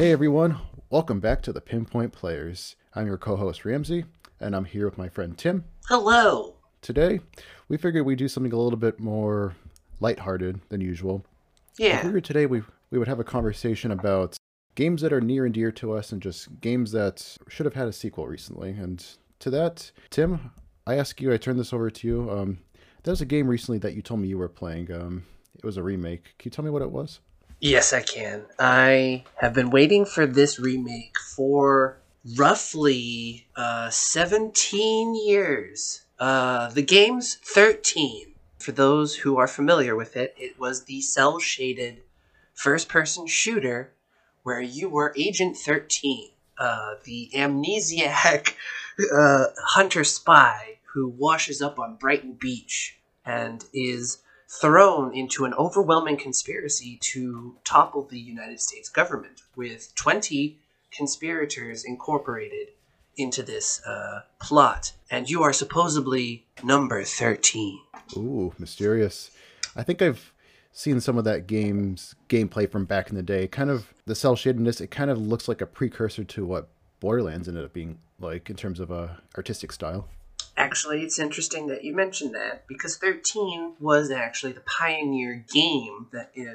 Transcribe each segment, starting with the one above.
Hey everyone, welcome back to the Pinpoint Players. I'm your co host Ramsey, and I'm here with my friend Tim. Hello. Today, we figured we'd do something a little bit more lighthearted than usual. I Yeah. figured today we, we would have a conversation about games that are near and dear to us and just games that should have had a sequel recently. And to that, Tim, I ask you, I turn this over to you. Um, there was a game recently that you told me you were playing. Um, it was a remake. Can you tell me what it was? Yes, I can. I have been waiting for this remake for roughly uh, 17 years. Uh, the game's 13. For those who are familiar with it, it was the cell shaded first person shooter where you were Agent 13, uh, the amnesiac uh, hunter spy who washes up on Brighton Beach and is thrown into an overwhelming conspiracy to topple the United States government, with 20 conspirators incorporated into this uh, plot. And you are supposedly number 13. Ooh, mysterious. I think I've seen some of that game's gameplay from back in the day. Kind of the cell shadedness, it kind of looks like a precursor to what Borderlands ended up being like in terms of uh, artistic style. Actually, it's interesting that you mentioned that because 13 was actually the pioneer game that uh,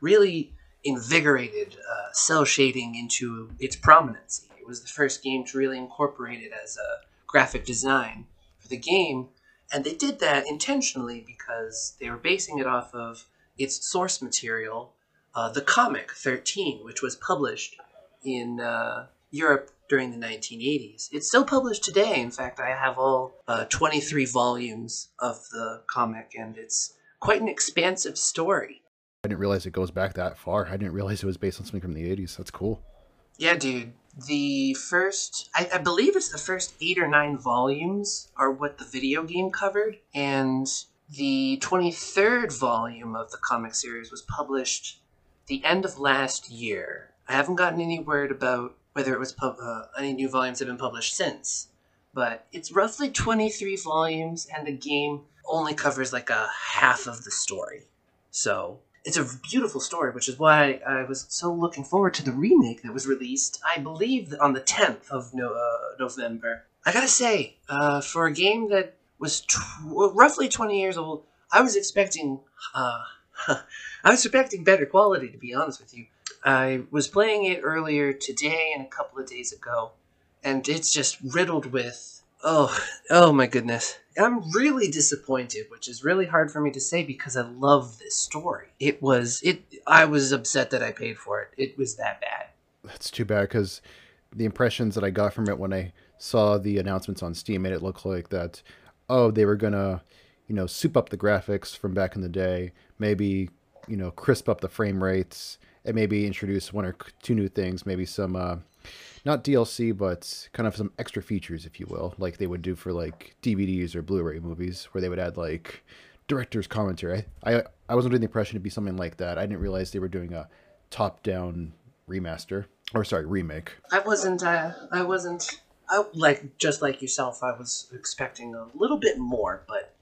really invigorated uh, cell shading into its prominency. It was the first game to really incorporate it as a graphic design for the game, and they did that intentionally because they were basing it off of its source material, uh, the comic 13, which was published in uh, Europe during the 1980s. It's still published today. In fact, I have all uh, 23 volumes of the comic, and it's quite an expansive story. I didn't realize it goes back that far. I didn't realize it was based on something from the 80s. That's cool. Yeah, dude. The first, I, I believe it's the first eight or nine volumes are what the video game covered, and the 23rd volume of the comic series was published the end of last year. I haven't gotten any word about whether it was pub- uh, any new volumes have been published since, but it's roughly 23 volumes, and the game only covers like a half of the story. So it's a beautiful story, which is why I was so looking forward to the remake that was released, I believe, on the 10th of no- uh, November. I gotta say, uh, for a game that was tw- roughly 20 years old, I was expecting, uh, I was expecting better quality, to be honest with you. I was playing it earlier today and a couple of days ago, and it's just riddled with oh, oh my goodness. I'm really disappointed, which is really hard for me to say because I love this story. It was it. I was upset that I paid for it. It was that bad. That's too bad because the impressions that I got from it when I saw the announcements on Steam made it look like that, oh, they were gonna, you know, soup up the graphics from back in the day, maybe, you know, crisp up the frame rates, and maybe introduce one or two new things, maybe some, uh, not DLC, but kind of some extra features, if you will, like they would do for like DVDs or Blu-ray movies, where they would add like director's commentary. I I, I was under the impression it'd be something like that. I didn't realize they were doing a top-down remaster or sorry remake. I wasn't. Uh, I wasn't. I, like just like yourself, I was expecting a little bit more, but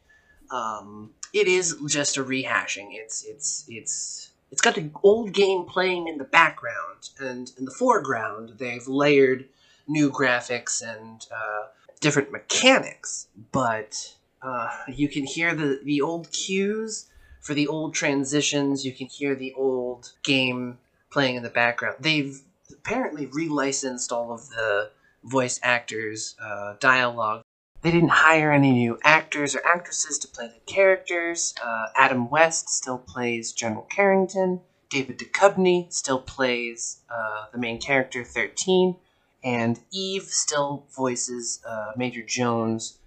um, it is just a rehashing. It's it's it's it's got the old game playing in the background, and in the foreground, they've layered new graphics and uh, different mechanics. But uh, you can hear the the old cues for the old transitions. You can hear the old game playing in the background. They've apparently relicensed all of the voice actors' uh, dialogue. They didn't hire any new actors or actresses to play the characters. Uh, Adam West still plays General Carrington. David Duchovny still plays uh, the main character, 13. And Eve still voices uh, Major Jones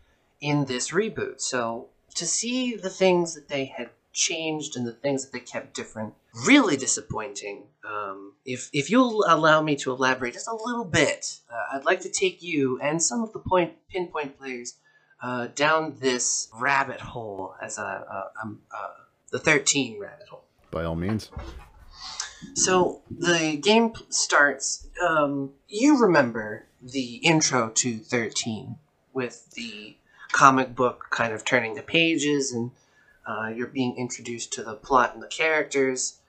in this reboot. So to see the things that they had changed and the things that they kept different, really disappointing. Um, if if you'll allow me to elaborate just a little bit, uh, I'd like to take you and some of the point pinpoint players uh, down this rabbit hole as a, a, uh, the thirteen rabbit hole. By all means. So the game starts. Um, you remember the intro to thirteen with the comic book kind of turning the pages and uh, you're being introduced to the plot and the characters.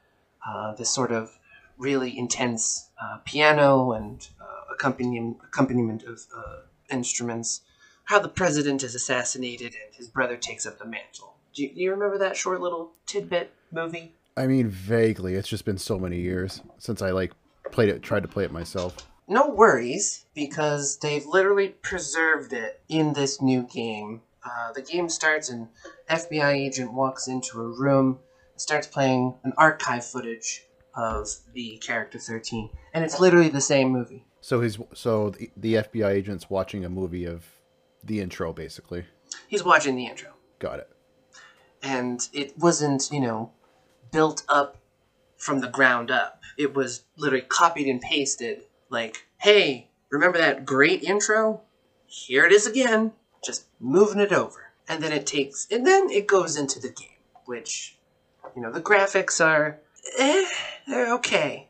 Uh, this sort of really intense uh, piano and uh, accompaniment, accompaniment of uh, instruments. How the president is assassinated and his brother takes up the mantle. Do you, do you remember that short little tidbit movie? I mean, vaguely. It's just been so many years since I like played it, tried to play it myself. No worries, because they've literally preserved it in this new game. Uh, the game starts and FBI agent walks into a room, starts playing an archive footage of the character 13, and it's literally the same movie. So he's so the, the FBI agent's watching a movie of the intro, basically. He's watching the intro. Got it. and it wasn't you know built up from the ground up it was literally copied and pasted like hey remember that great intro here it is again just moving it over and then it takes and then it goes into the game which you know the graphics are eh, they're okay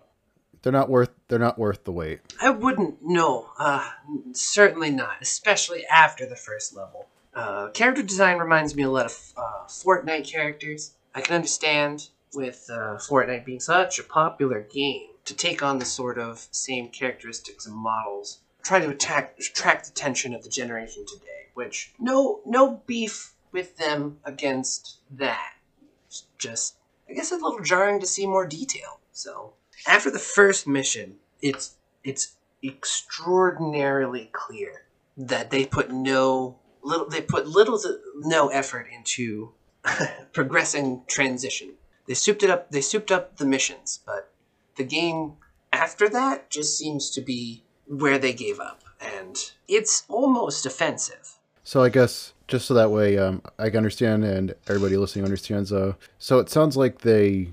They're not worth. They're not worth the wait. I wouldn't. No, uh, certainly not. Especially after the first level. Uh, character design reminds me a lot of uh, Fortnite characters. I can understand with uh, Fortnite being such a popular game to take on the sort of same characteristics and models, try to attack, attract the attention of the generation today. Which no, no beef with them against that. It's just, I guess, a little jarring to see more detail. So after the first mission, it's it's extraordinarily clear that they put no little they put little to no effort into progressing transition. They souped it up. They souped up the missions, but the game after that just seems to be where they gave up, and it's almost offensive. So I guess just so that way um, I can understand and everybody listening understands. Uh, so it sounds like they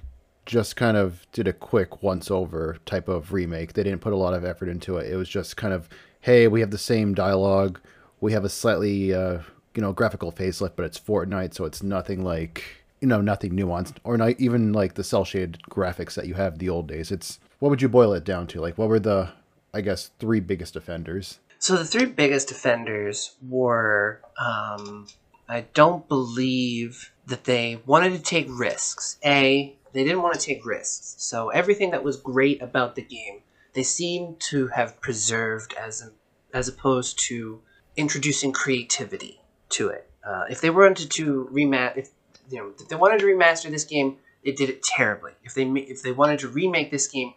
just kind of did a quick once over type of remake. They didn't put a lot of effort into it. It was just kind of, hey, we have the same dialogue. We have a slightly, uh, you know, graphical facelift, but it's Fortnite, so it's nothing like, you know, nothing nuanced or not even like the cell shaded graphics that you have the old days. It's what would you boil it down to? Like, what were the, I guess, three biggest offenders? So the three biggest offenders were um, I don't believe that they wanted to take risks. A, they didn't want to take risks. So everything that was great about the game, they seem to have preserved as as opposed to introducing creativity to it. Uh, if they wanted to remat, if you know, if they wanted to remaster this game, they did it terribly. If they if they wanted to remake this game,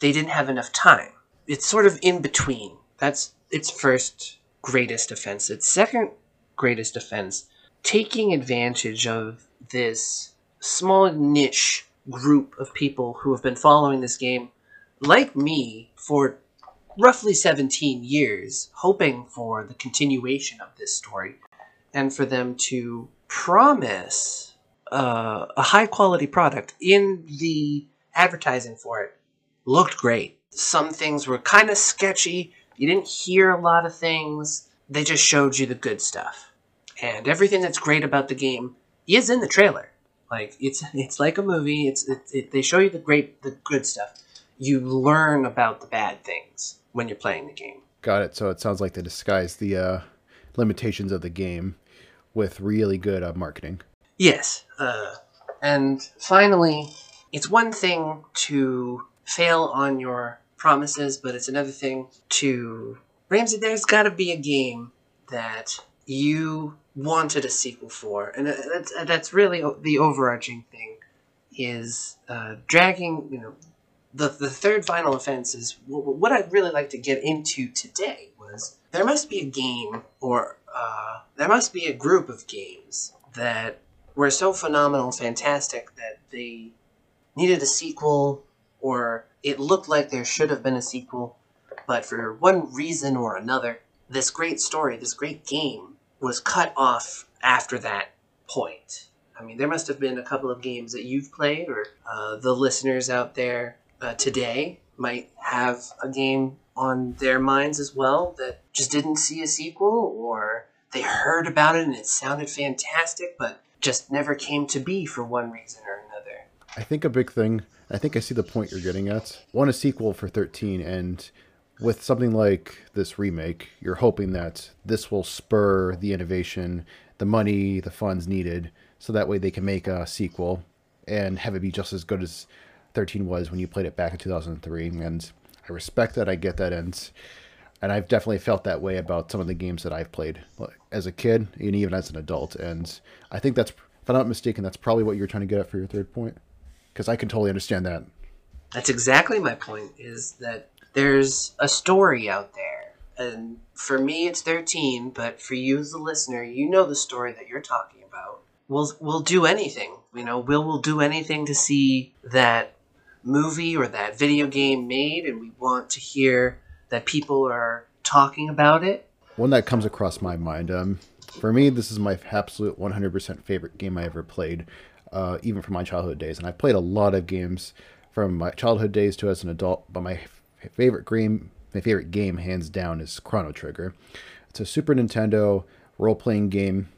they didn't have enough time. It's sort of in between. That's its first greatest offense. Its second greatest offense, taking advantage of this small niche group of people who have been following this game, like me, for roughly 17 years, hoping for the continuation of this story, and for them to promise uh, a high quality product in the advertising for it looked great. Some things were kind of sketchy. You didn't hear a lot of things. They just showed you the good stuff. And everything that's great about the game is in the trailer. Like it's it's like a movie. It's it, it, they show you the great the good stuff. You learn about the bad things when you're playing the game. Got it. So it sounds like they disguise the uh, limitations of the game with really good uh, marketing. Yes. Uh, and finally, it's one thing to fail on your promises, but it's another thing to. Ramsey, there's got to be a game that you wanted a sequel for, and that's that's really the overarching thing. Is uh, dragging, you know, the the third final offense is wh- wh- what I'd really like to get into today was there must be a game or uh, there must be a group of games that were so phenomenal fantastic that they needed a sequel or it looked like there should have been a sequel but for one reason or another this great story this great game was cut off after that point. I mean there must have been a couple of games that you've played or uh, the listeners out there uh, today might have a game on their minds as well that just didn't see a sequel or they heard about it and it sounded fantastic but just never came to be for one reason or another I think a big thing, I think I see the point you're getting at. One, a sequel for 13, and with something like this remake, you're hoping that this will spur the innovation, the money, the funds needed, so that way they can make a sequel and have it be just as good as 13 was when you played it back in 2003, and I respect that. I get that, and and I've definitely felt that way about some of the games that I've played as a kid and even as an adult. And I think that's, if I'm not mistaken, that's probably what you're trying to get at for your third point, because I can totally understand that. That's exactly my point. Is that there's a story out there, and for me it's 13, but for you as the listener, you know the story that you're talking about. We'll we'll do anything. You know, we'll will do anything to see that movie or that video game made, and we want to hear that people are talking about it. One that comes across my mind. Um, for me, this is my absolute 100% favorite game I ever played, uh, even from my childhood days. And I've played a lot of games from my childhood days to as an adult, but my favorite game, my favorite game, hands down, is Chrono Trigger. It's a Super Nintendo role-playing game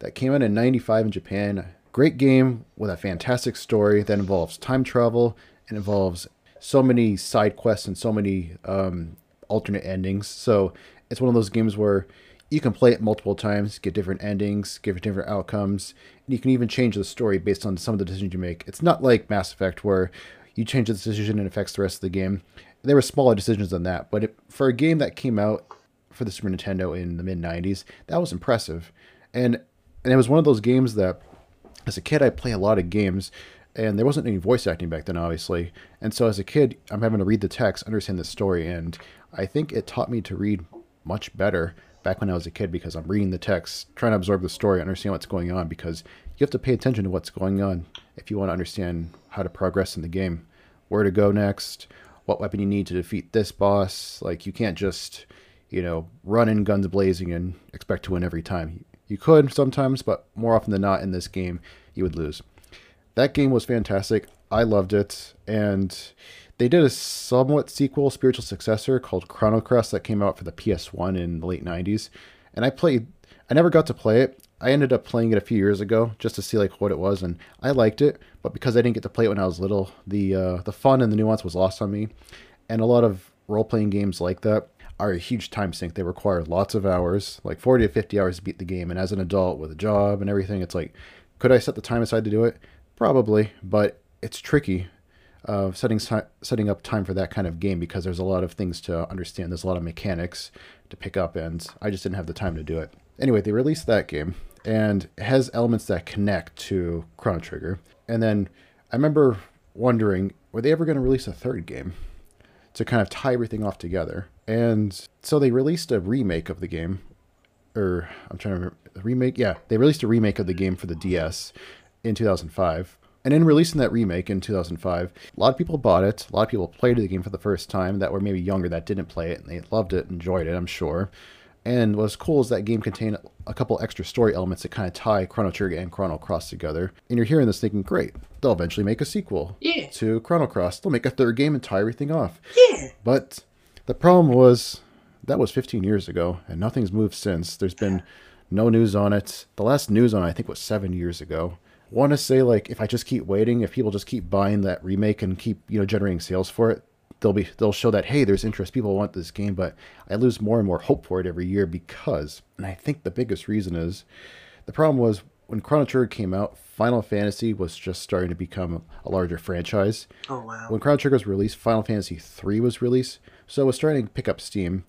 that came out in '95 in Japan. Great game with a fantastic story that involves time travel and involves so many side quests and so many um, alternate endings. So it's one of those games where you can play it multiple times, get different endings, get different outcomes, and you can even change the story based on some of the decisions you make. It's not like Mass Effect where you change the decision and affects the rest of the game. There were smaller decisions than that, but it, for a game that came out for the Super Nintendo in the mid '90s, that was impressive, and and it was one of those games that, as a kid, I play a lot of games, and there wasn't any voice acting back then, obviously, and so as a kid, I'm having to read the text, understand the story, and I think it taught me to read much better back when I was a kid because I'm reading the text, trying to absorb the story, understand what's going on because you have to pay attention to what's going on if you want to understand how to progress in the game, where to go next, what weapon you need to defeat this boss. Like you can't just, you know, run in guns blazing and expect to win every time. You could sometimes, but more often than not in this game, you would lose. That game was fantastic. I loved it and they did a somewhat sequel, spiritual successor called Chrono Cross that came out for the PS1 in the late 90s. And I played, I never got to play it. I ended up playing it a few years ago just to see like what it was, and I liked it. But because I didn't get to play it when I was little, the uh, the fun and the nuance was lost on me. And a lot of role playing games like that are a huge time sink. They require lots of hours, like 40 to 50 hours to beat the game. And as an adult with a job and everything, it's like, could I set the time aside to do it? Probably, but it's tricky uh, setting setting up time for that kind of game because there's a lot of things to understand. There's a lot of mechanics to pick up, and I just didn't have the time to do it. Anyway, they released that game, and has elements that connect to Chrono Trigger. And then I remember wondering, were they ever going to release a third game to kind of tie everything off together? And so they released a remake of the game, or I'm trying to remember, remake. Yeah, they released a remake of the game for the DS in 2005 and in releasing that remake in 2005, a lot of people bought it. A lot of people played the game for the first time that were maybe younger that didn't play it, and they loved it, enjoyed it, I'm sure. And what's cool is that game contained a couple extra story elements that kind of tie Chrono Trigger and Chrono Cross together. And you're hearing this thinking, great, they'll eventually make a sequel yeah. to Chrono Cross. They'll make a third game and tie everything off. Yeah. But the problem was that was 15 years ago, and nothing's moved since. There's been no news on it. The last news on it, I think, was seven years ago want to say like if I just keep waiting, if people just keep buying that remake and keep you know generating sales for it, they'll be they'll show that hey, there's interest. People want this game, but I lose more and more hope for it every year because, and I think the biggest reason is the problem was when Chrono Trigger came out, Final Fantasy was just starting to become a larger franchise. Oh wow! When Chrono Trigger was released, Final Fantasy three was released, so it was starting to pick up steam.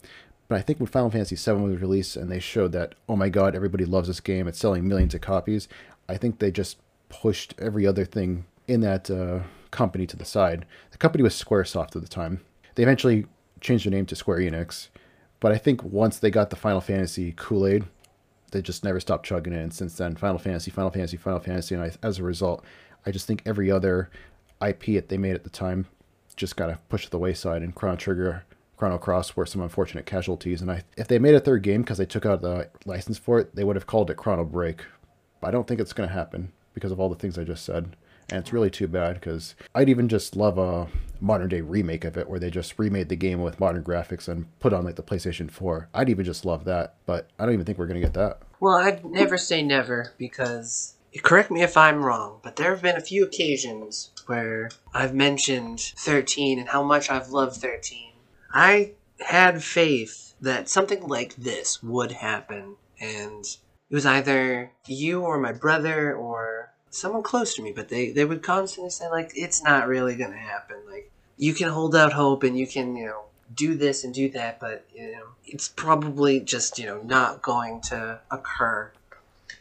But I think when Final Fantasy VII was released and they showed that, oh my god, everybody loves this game, it's selling millions of copies, I think they just pushed every other thing in that uh, company to the side. The company was Squaresoft at the time. They eventually changed their name to Square Enix, but I think once they got the Final Fantasy Kool Aid, they just never stopped chugging it. And since then, Final Fantasy, Final Fantasy, Final Fantasy, and I, as a result, I just think every other IP that they made at the time just got to push to the wayside. And Chrono Trigger, Chrono Cross were some unfortunate casualties. And I, if they made a third game because they took out the license for it, they would have called it Chrono Break. But I don't think it's going to happen because of all the things I just said. And it's really too bad because I'd even just love a modern day remake of it where they just remade the game with modern graphics and put on like the PlayStation 4. I'd even just love that, but I don't even think we're going to get that. Well, I'd never say never because correct me if I'm wrong, but there have been a few occasions where I've mentioned 13 and how much I've loved 13. I had faith that something like this would happen and it was either you or my brother or someone close to me, but they they would constantly say like it's not really going to happen. Like you can hold out hope and you can you know do this and do that, but you know it's probably just you know not going to occur.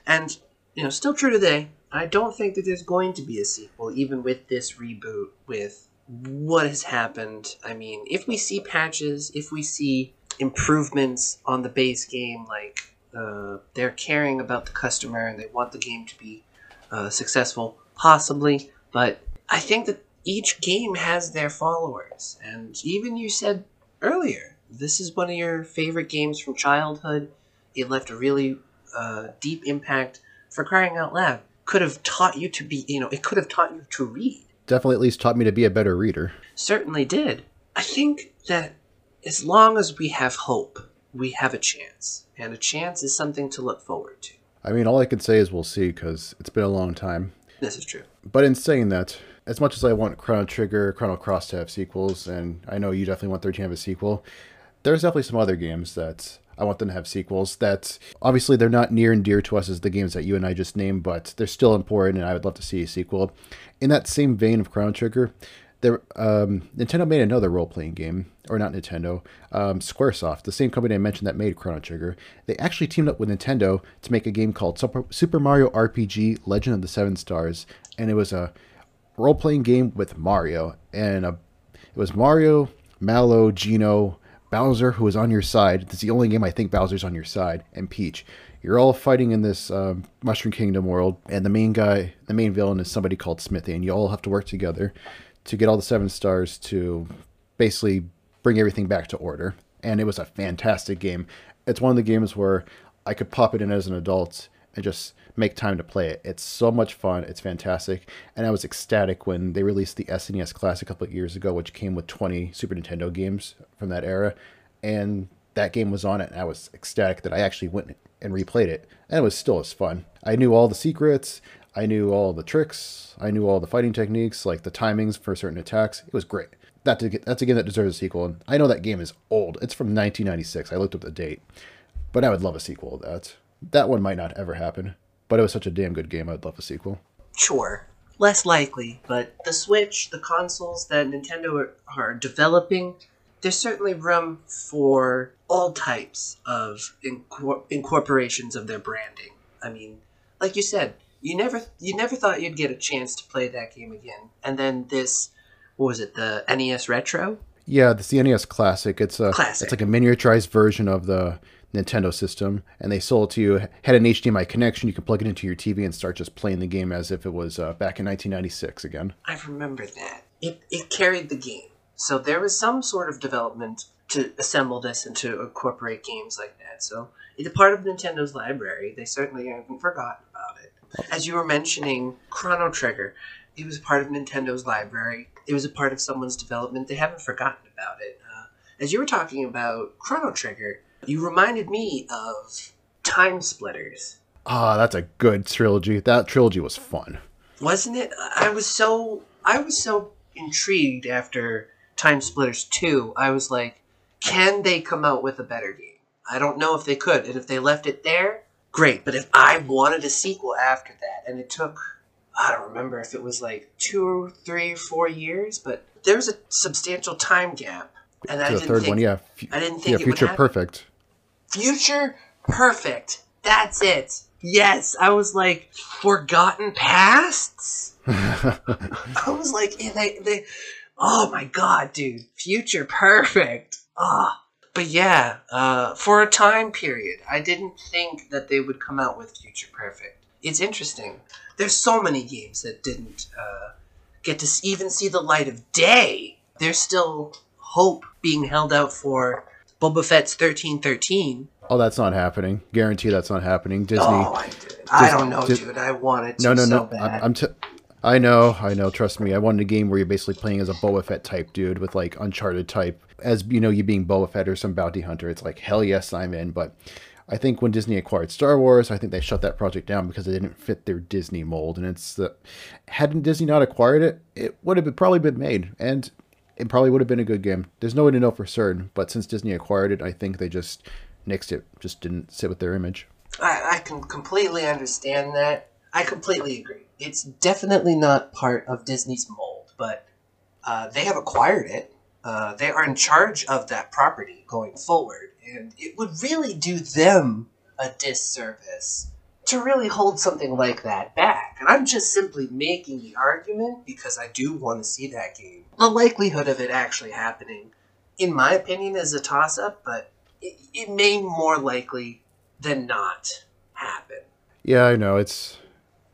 And you know, still true today. I don't think that there's going to be a sequel, even with this reboot. With what has happened, I mean, if we see patches, if we see improvements on the base game, like uh, they're caring about the customer and they want the game to be uh, successful, possibly. But I think that each game has their followers, and even you said earlier, this is one of your favorite games from childhood. It left a really uh, deep impact. For crying out loud, could have taught you to be, you know, it could have taught you to read. Definitely at least taught me to be a better reader. Certainly did. I think that as long as we have hope, we have a chance. And a chance is something to look forward to. I mean, all I can say is we'll see because it's been a long time. This is true. But in saying that, as much as I want Chrono Trigger, Chrono Cross to have sequels, and I know you definitely want 13 to have a sequel, there's definitely some other games that I want them to have sequels. That obviously they're not near and dear to us as the games that you and I just named, but they're still important, and I would love to see a sequel. In that same vein of Chrono Trigger, there um, Nintendo made another role playing game, or not Nintendo, um, SquareSoft, the same company I mentioned that made Chrono Trigger. They actually teamed up with Nintendo to make a game called Super, Mario RPG: Legend of the Seven Stars, and it was a role playing game with Mario, and a, it was Mario, Mallow, Geno, Bowser, who is on your side. It's the only game I think Bowser's on your side, and Peach. You're all fighting in this um, Mushroom Kingdom world, and the main guy, the main villain, is somebody called Smithy, and you all have to work together to get all the seven stars to basically bring everything back to order. And it was a fantastic game. It's one of the games where I could pop it in as an adult and just make time to play it. It's so much fun. It's fantastic. And I was ecstatic when they released the SNES Classic a couple of years ago, which came with 20 Super Nintendo games from that era. And that game was on it. And I was ecstatic that I actually went and replayed it. And it was still as fun. I knew all the secrets. I knew all the tricks. I knew all the fighting techniques, like the timings for certain attacks. It was great. That that's a game that deserves a sequel. And I know that game is old. It's from 1996. I looked up the date, but I would love a sequel of that. That one might not ever happen, but it was such a damn good game. I'd love a sequel. Sure, less likely, but the Switch, the consoles that Nintendo are, developing, there's certainly room for all types of incor- incorporations of their branding. I mean, like you said, you never you never thought you'd get a chance to play that game again, and then this what was it the NES Retro? Yeah, the NES Classic. It's a Classic. it's like a miniaturized version of the Nintendo system, and they sold it to you. Had an HDMI connection. You could plug it into your TV and start just playing the game as if it was uh, back in 1996 again. I remember that. It it carried the game, so there was some sort of development to assemble this and to incorporate games like that. So it's a part of Nintendo's library. They certainly haven't forgotten. As you were mentioning, Chrono Trigger, it was part of Nintendo's library. It was a part of someone's development. They haven't forgotten about it. Uh, as you were talking about Chrono Trigger, you reminded me of Time Splitters. Ah, that's a good trilogy. That trilogy was fun. Wasn't it? I was so I was so intrigued after Time Splitters 2. I was like, can they come out with a better game? I don't know if they could. And if they left it there, great. But if I wanted a sequel after that, and it took, I don't remember if it was like two, three, four years, but there was a substantial time gap. And I the didn't third think, one, yeah. I didn't think Yeah, Future. Perfect. Future Perfect. That's it. Yes, I was like Forgotten Pasts. I was like, yeah, they, they, oh my god, dude, Future Perfect. Ah, but yeah, uh, for a time period, I didn't think that they would come out with Future Perfect. It's interesting. There's so many games that didn't uh, get to even see the light of day. There's still hope being held out for Boba Fett's 1313. Oh, that's not happening. Guarantee that's not happening. Disney. Oh, I did. I don't know, Dis- dude. I wanted to no, no, so no. bad. I'm. I'm t- I know, I know. Trust me. I wanted a game where you're basically playing as a Boba Fett type dude with like Uncharted type, as you know, you being Boba Fett or some bounty hunter. It's like hell yes, I'm in. But I think when Disney acquired Star Wars, I think they shut that project down because it didn't fit their Disney mold. And it's the hadn't Disney not acquired it, it would have been, probably been made, and it probably would have been a good game. There's no way to know for certain, but since Disney acquired it, I think they just nixed it. Just didn't sit with their image. I, I can completely understand that. I completely agree. It's definitely not part of Disney's mold, but uh, they have acquired it. Uh, they are in charge of that property going forward, and it would really do them a disservice to really hold something like that back. And I'm just simply making the argument because I do want to see that game. The likelihood of it actually happening, in my opinion, is a toss up, but it, it may more likely than not happen. Yeah, I know it's.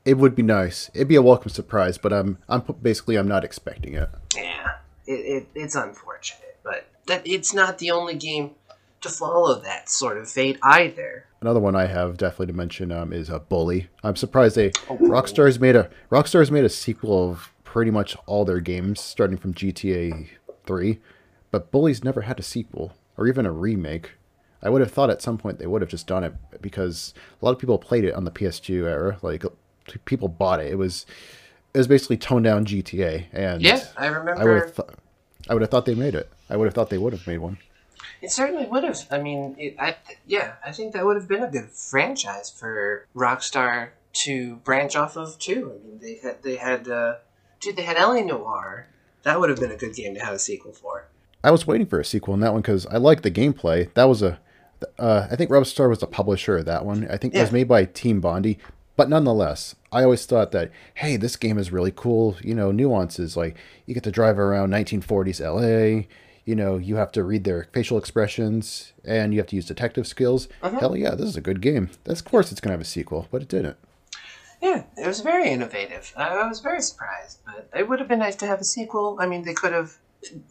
It would be nice. It'd be a welcome surprise, but I'm I'm basically I'm not expecting it. Yeah, it, it it's unfortunate, but that it's not the only game to follow that sort of fate either. Another one I have definitely to mention um, is a Bully. I'm surprised they Rockstar's made a Rockstar's made a sequel of pretty much all their games, starting from GTA 3, but Bully's never had a sequel or even a remake. I would have thought at some point they would have just done it because a lot of people played it on the PS2 era. Like people bought it. It was it was basically toned down GTA, and yeah, I remember. I would have th- I would have thought they made it. I would have thought they would have made one. It certainly would have. I mean, it, I yeah, I think that would have been a good franchise for Rockstar to branch off of too. I mean, they had they had uh, dude, they had LA Noire. That would have been a good game to have a sequel for. I was waiting for a sequel in that one because I liked the gameplay. That was a, uh, I think Rockstar was the publisher of that one. I think yeah. it was made by Team Bondi, but nonetheless, I always thought that hey, this game is really cool. You know, nuances like you get to drive around 1940s LA you know, you have to read their facial expressions and you have to use detective skills. Uh-huh. Hell yeah, this is a good game. Of course, it's going to have a sequel, but it didn't. Yeah, it was very innovative. I was very surprised, but it would have been nice to have a sequel. I mean, they could have,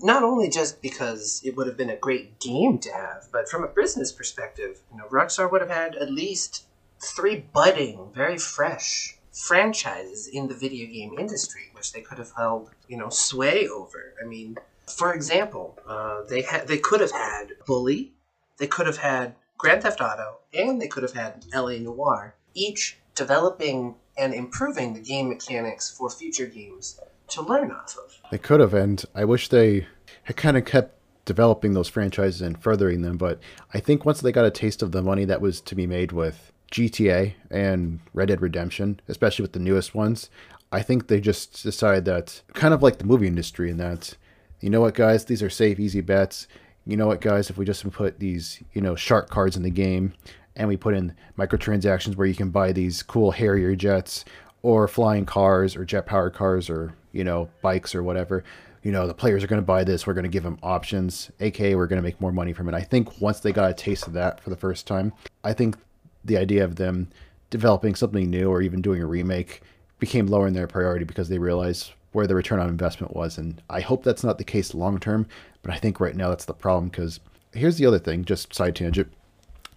not only just because it would have been a great game to have, but from a business perspective, you know, Rockstar would have had at least three budding, very fresh franchises in the video game industry, which they could have held, you know, sway over. I mean, for example, uh, they had they could have had Bully, they could have had Grand Theft Auto, and they could have had LA Noire, each developing and improving the game mechanics for future games to learn off of. They could have, and I wish they had kind of kept developing those franchises and furthering them. But I think once they got a taste of the money that was to be made with GTA and Red Dead Redemption, especially with the newest ones, I think they just decided that kind of like the movie industry in that you know what, guys, these are safe, easy bets. You know what, guys, if we just put these, you know, shark cards in the game and we put in microtransactions where you can buy these cool Harrier jets or flying cars or jet powered cars or, you know, bikes or whatever, you know, the players are going to buy this. We're going to give them options, aka we're going to make more money from it. I think once they got a taste of that for the first time, I think the idea of them developing something new or even doing a remake became lower in their priority because they realized where the return on investment was. And I hope that's not the case long term, but I think right now that's the problem because here's the other thing, just side tangent.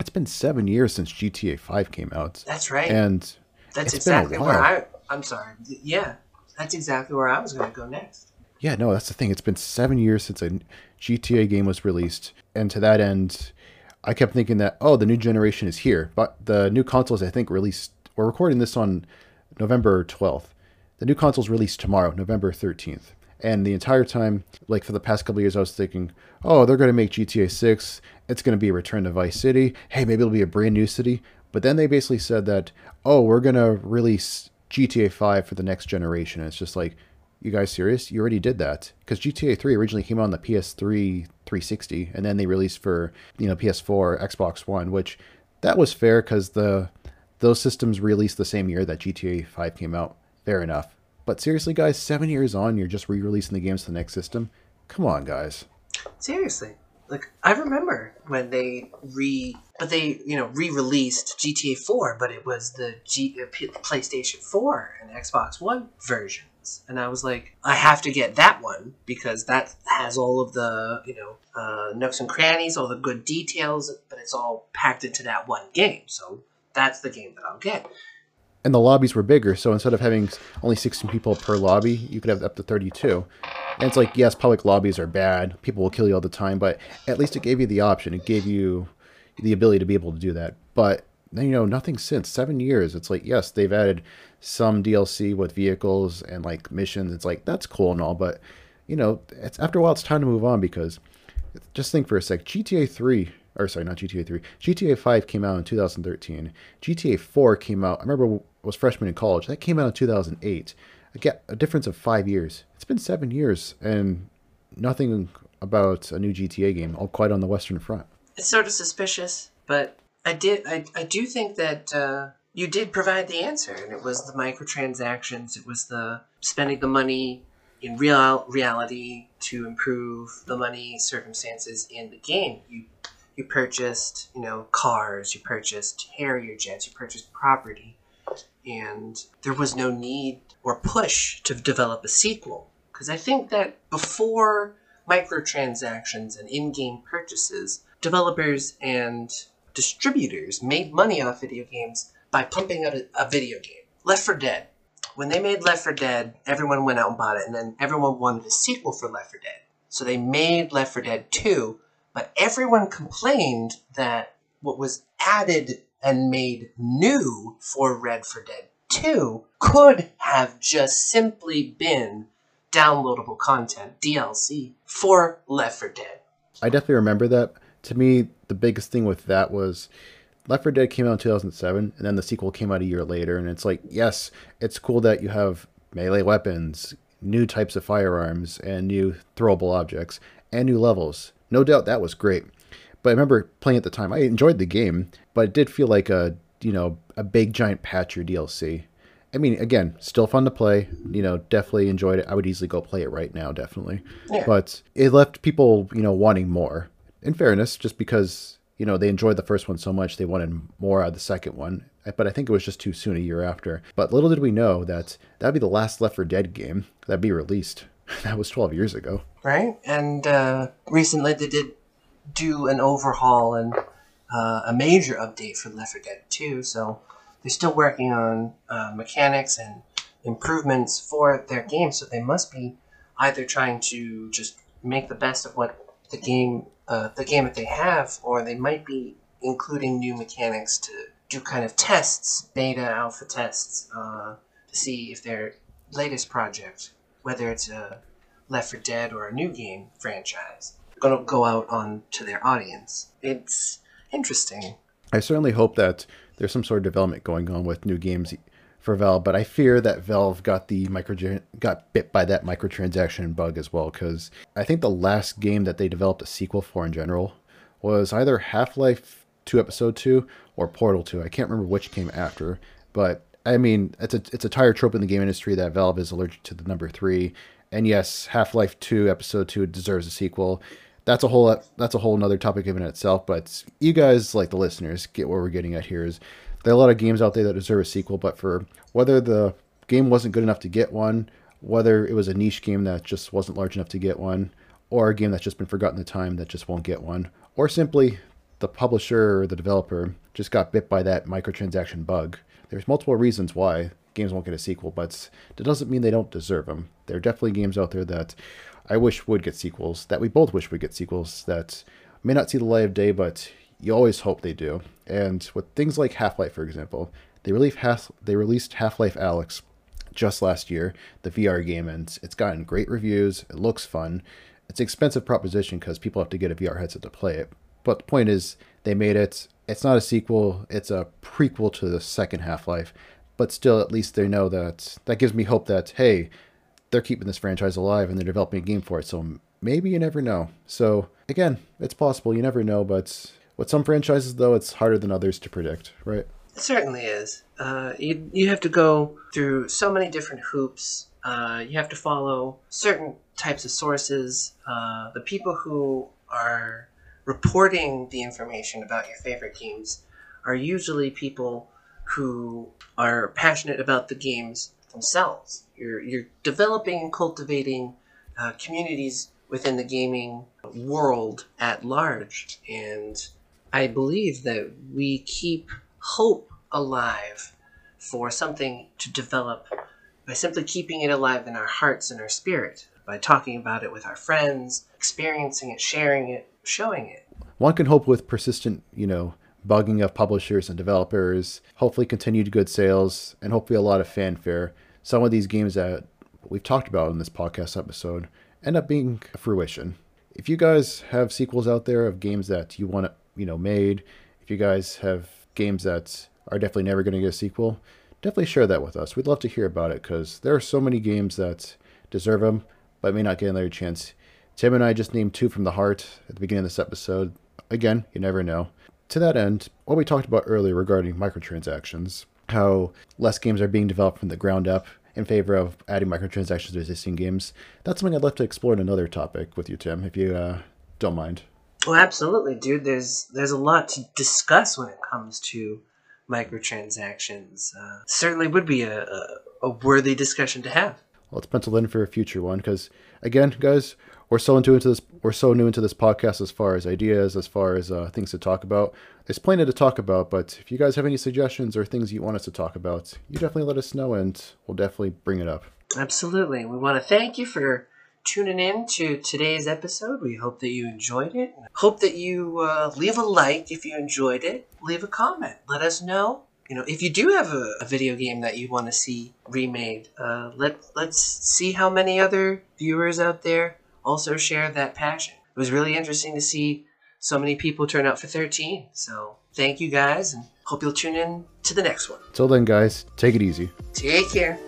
It's been seven years since GTA 5 came out. That's right. And that's exactly where I, I'm sorry. Yeah, that's exactly where I was going to go next. Yeah, no, that's the thing. It's been seven years since a GTA game was released. And to that end, I kept thinking that, oh, the new generation is here. But the new consoles, I think, released, we're recording this on November 12th. The new console's released tomorrow, November 13th. And the entire time, like for the past couple years, I was thinking, oh, they're going to make GTA 6. It's going to be a return to Vice City. Hey, maybe it'll be a brand new city. But then they basically said that, oh, we're going to release GTA 5 for the next generation. And it's just like, you guys serious? You already did that. Because GTA 3 originally came out on the PS3 360, and then they released for, you know, PS4, Xbox One, which that was fair because the those systems released the same year that GTA 5 came out. Fair enough. But seriously, guys, seven years on, you're just re-releasing the games to the next system. Come on, guys. Seriously, like I remember when they re, but they you know re-released GTA 4, but it was the G, uh, PlayStation 4 and Xbox One versions, and I was like, I have to get that one because that has all of the you know uh, nooks and crannies, all the good details, but it's all packed into that one game. So that's the game that I'll get and the lobbies were bigger. So instead of having only 16 people per lobby, you could have up to 32. And it's like, yes, public lobbies are bad. People will kill you all the time, but at least it gave you the option. It gave you the ability to be able to do that. But you know, nothing since seven years. It's like, yes, they've added some DLC with vehicles and like missions. It's like that's cool and all, but you know, it's after a while, it's time to move on because just think for a sec. GTA 3 or sorry, not GTA 3. GTA 5 came out in 2013. GTA 4 came out. I remember I was freshman in college. That came out in 2008. I get a difference of five years. It's been seven years, and nothing about a new GTA game. All quite on the Western Front. It's sort of suspicious, but I did. I, I do think that uh, you did provide the answer, and it was the microtransactions. It was the spending the money in real reality to improve the money circumstances in the game. You you purchased, you know, cars, you purchased Harrier jets, you purchased property, and there was no need or push to develop a sequel. Because I think that before microtransactions and in-game purchases, developers and distributors made money off video games by pumping out a, a video game. Left 4 Dead. When they made Left 4 Dead, everyone went out and bought it, and then everyone wanted a sequel for Left 4 Dead. So they made Left 4 Dead 2, but everyone complained that what was added and made new for Red 4 Dead 2 could have just simply been downloadable content, DLC, for Left 4 Dead. I definitely remember that. To me, the biggest thing with that was Left 4 Dead came out in 2007, and then the sequel came out a year later. And it's like, yes, it's cool that you have melee weapons, new types of firearms, and new throwable objects, and new levels. No doubt that was great. But I remember playing at the time. I enjoyed the game, but it did feel like a you know a big giant patch or DLC. I mean, again, still fun to play. You know, definitely enjoyed it. I would easily go play it right now, definitely. Yeah. But it left people, you know, wanting more. In fairness, just because you know they enjoyed the first one so much, they wanted more out of the second one. But I think it was just too soon a year after. But little did we know that that'd be the last Left 4 Dead game that'd be released. That was 12 years ago. right? And uh, recently they did do an overhaul and uh, a major update for Left 4 Dead 2, so they're still working on uh, mechanics and improvements for their game, so they must be either trying to just make the best of what the game, uh, the game that they have, or they might be including new mechanics to do kind of tests, beta, alpha tests, uh, to see if their latest project, whether it's a Left 4 Dead or a new game franchise, going to go out on to their audience. It's interesting. I certainly hope that there's some sort of development going on with new games for Valve, but I fear that Valve got the micro got bit by that microtransaction bug as well because I think the last game that they developed a sequel for in general was either Half-Life 2 Episode 2 or Portal 2. I can't remember which came after, but I mean, it's a it's a tire trope in the game industry that Valve is allergic to the number 3. And yes, Half-Life 2 Episode 2 deserves a sequel that's a whole that's a whole another topic in itself. But you guys, like the listeners, get what we're getting at here. Is there are a lot of games out there that deserve a sequel, but for whether the game wasn't good enough to get one, whether it was a niche game that just wasn't large enough to get one, or a game that's just been forgotten the time that just won't get one, or simply the publisher or the developer just got bit by that microtransaction bug. There's multiple reasons why games won't get a sequel, but that doesn't mean they don't deserve them. There are definitely games out there that I wish would get sequels, that we both wish would get sequels, that may not see the light of day, but you always hope they do. And with things like Half Life, for example, they released Half they released Half Life Alyx just last year, the VR game, and it's gotten great reviews. It looks fun. It's an expensive proposition because people have to get a VR headset to play it. But the point is, they made it. It's not a sequel. It's a prequel to the second Half Life. But still, at least they know that. That gives me hope that hey, they're keeping this franchise alive and they're developing a game for it. So maybe you never know. So again, it's possible. You never know. But with some franchises, though, it's harder than others to predict, right? It certainly is. Uh, you, you have to go through so many different hoops. Uh, you have to follow certain types of sources. Uh, the people who are reporting the information about your favorite games are usually people who are passionate about the games themselves. You're, you're developing and cultivating uh, communities within the gaming world at large. And I believe that we keep hope alive for something to develop by simply keeping it alive in our hearts and our spirit, by talking about it with our friends, experiencing it, sharing it, showing it. One can hope with persistent, you know, bugging of publishers and developers, hopefully continued good sales, and hopefully a lot of fanfare. Some of these games that we've talked about in this podcast episode end up being a fruition. If you guys have sequels out there of games that you want you know made. If you guys have games that are definitely never going to get a sequel, definitely share that with us. We'd love to hear about it because there are so many games that deserve them, but may not get another chance. Tim and I just named two from the heart at the beginning of this episode. Again, you never know. To that end, what we talked about earlier regarding microtransactions, how less games are being developed from the ground up in favor of adding microtransactions to existing games, that's something I'd love to explore in another topic with you, Tim, if you uh, don't mind. Well, absolutely, dude. There's there's a lot to discuss when it comes to microtransactions. Uh, certainly would be a, a, a worthy discussion to have. Well, let's pencil in for a future one because, again, guys, we're so into this we're so new into this podcast as far as ideas as far as uh, things to talk about there's plenty to talk about but if you guys have any suggestions or things you want us to talk about you definitely let us know and we'll definitely bring it up absolutely we want to thank you for tuning in to today's episode we hope that you enjoyed it hope that you uh, leave a like if you enjoyed it leave a comment let us know you know if you do have a, a video game that you want to see remade uh, let let's see how many other viewers out there also share that passion. It was really interesting to see so many people turn out for 13. So thank you guys and hope you'll tune in to the next one. Till then, guys, take it easy. Take care.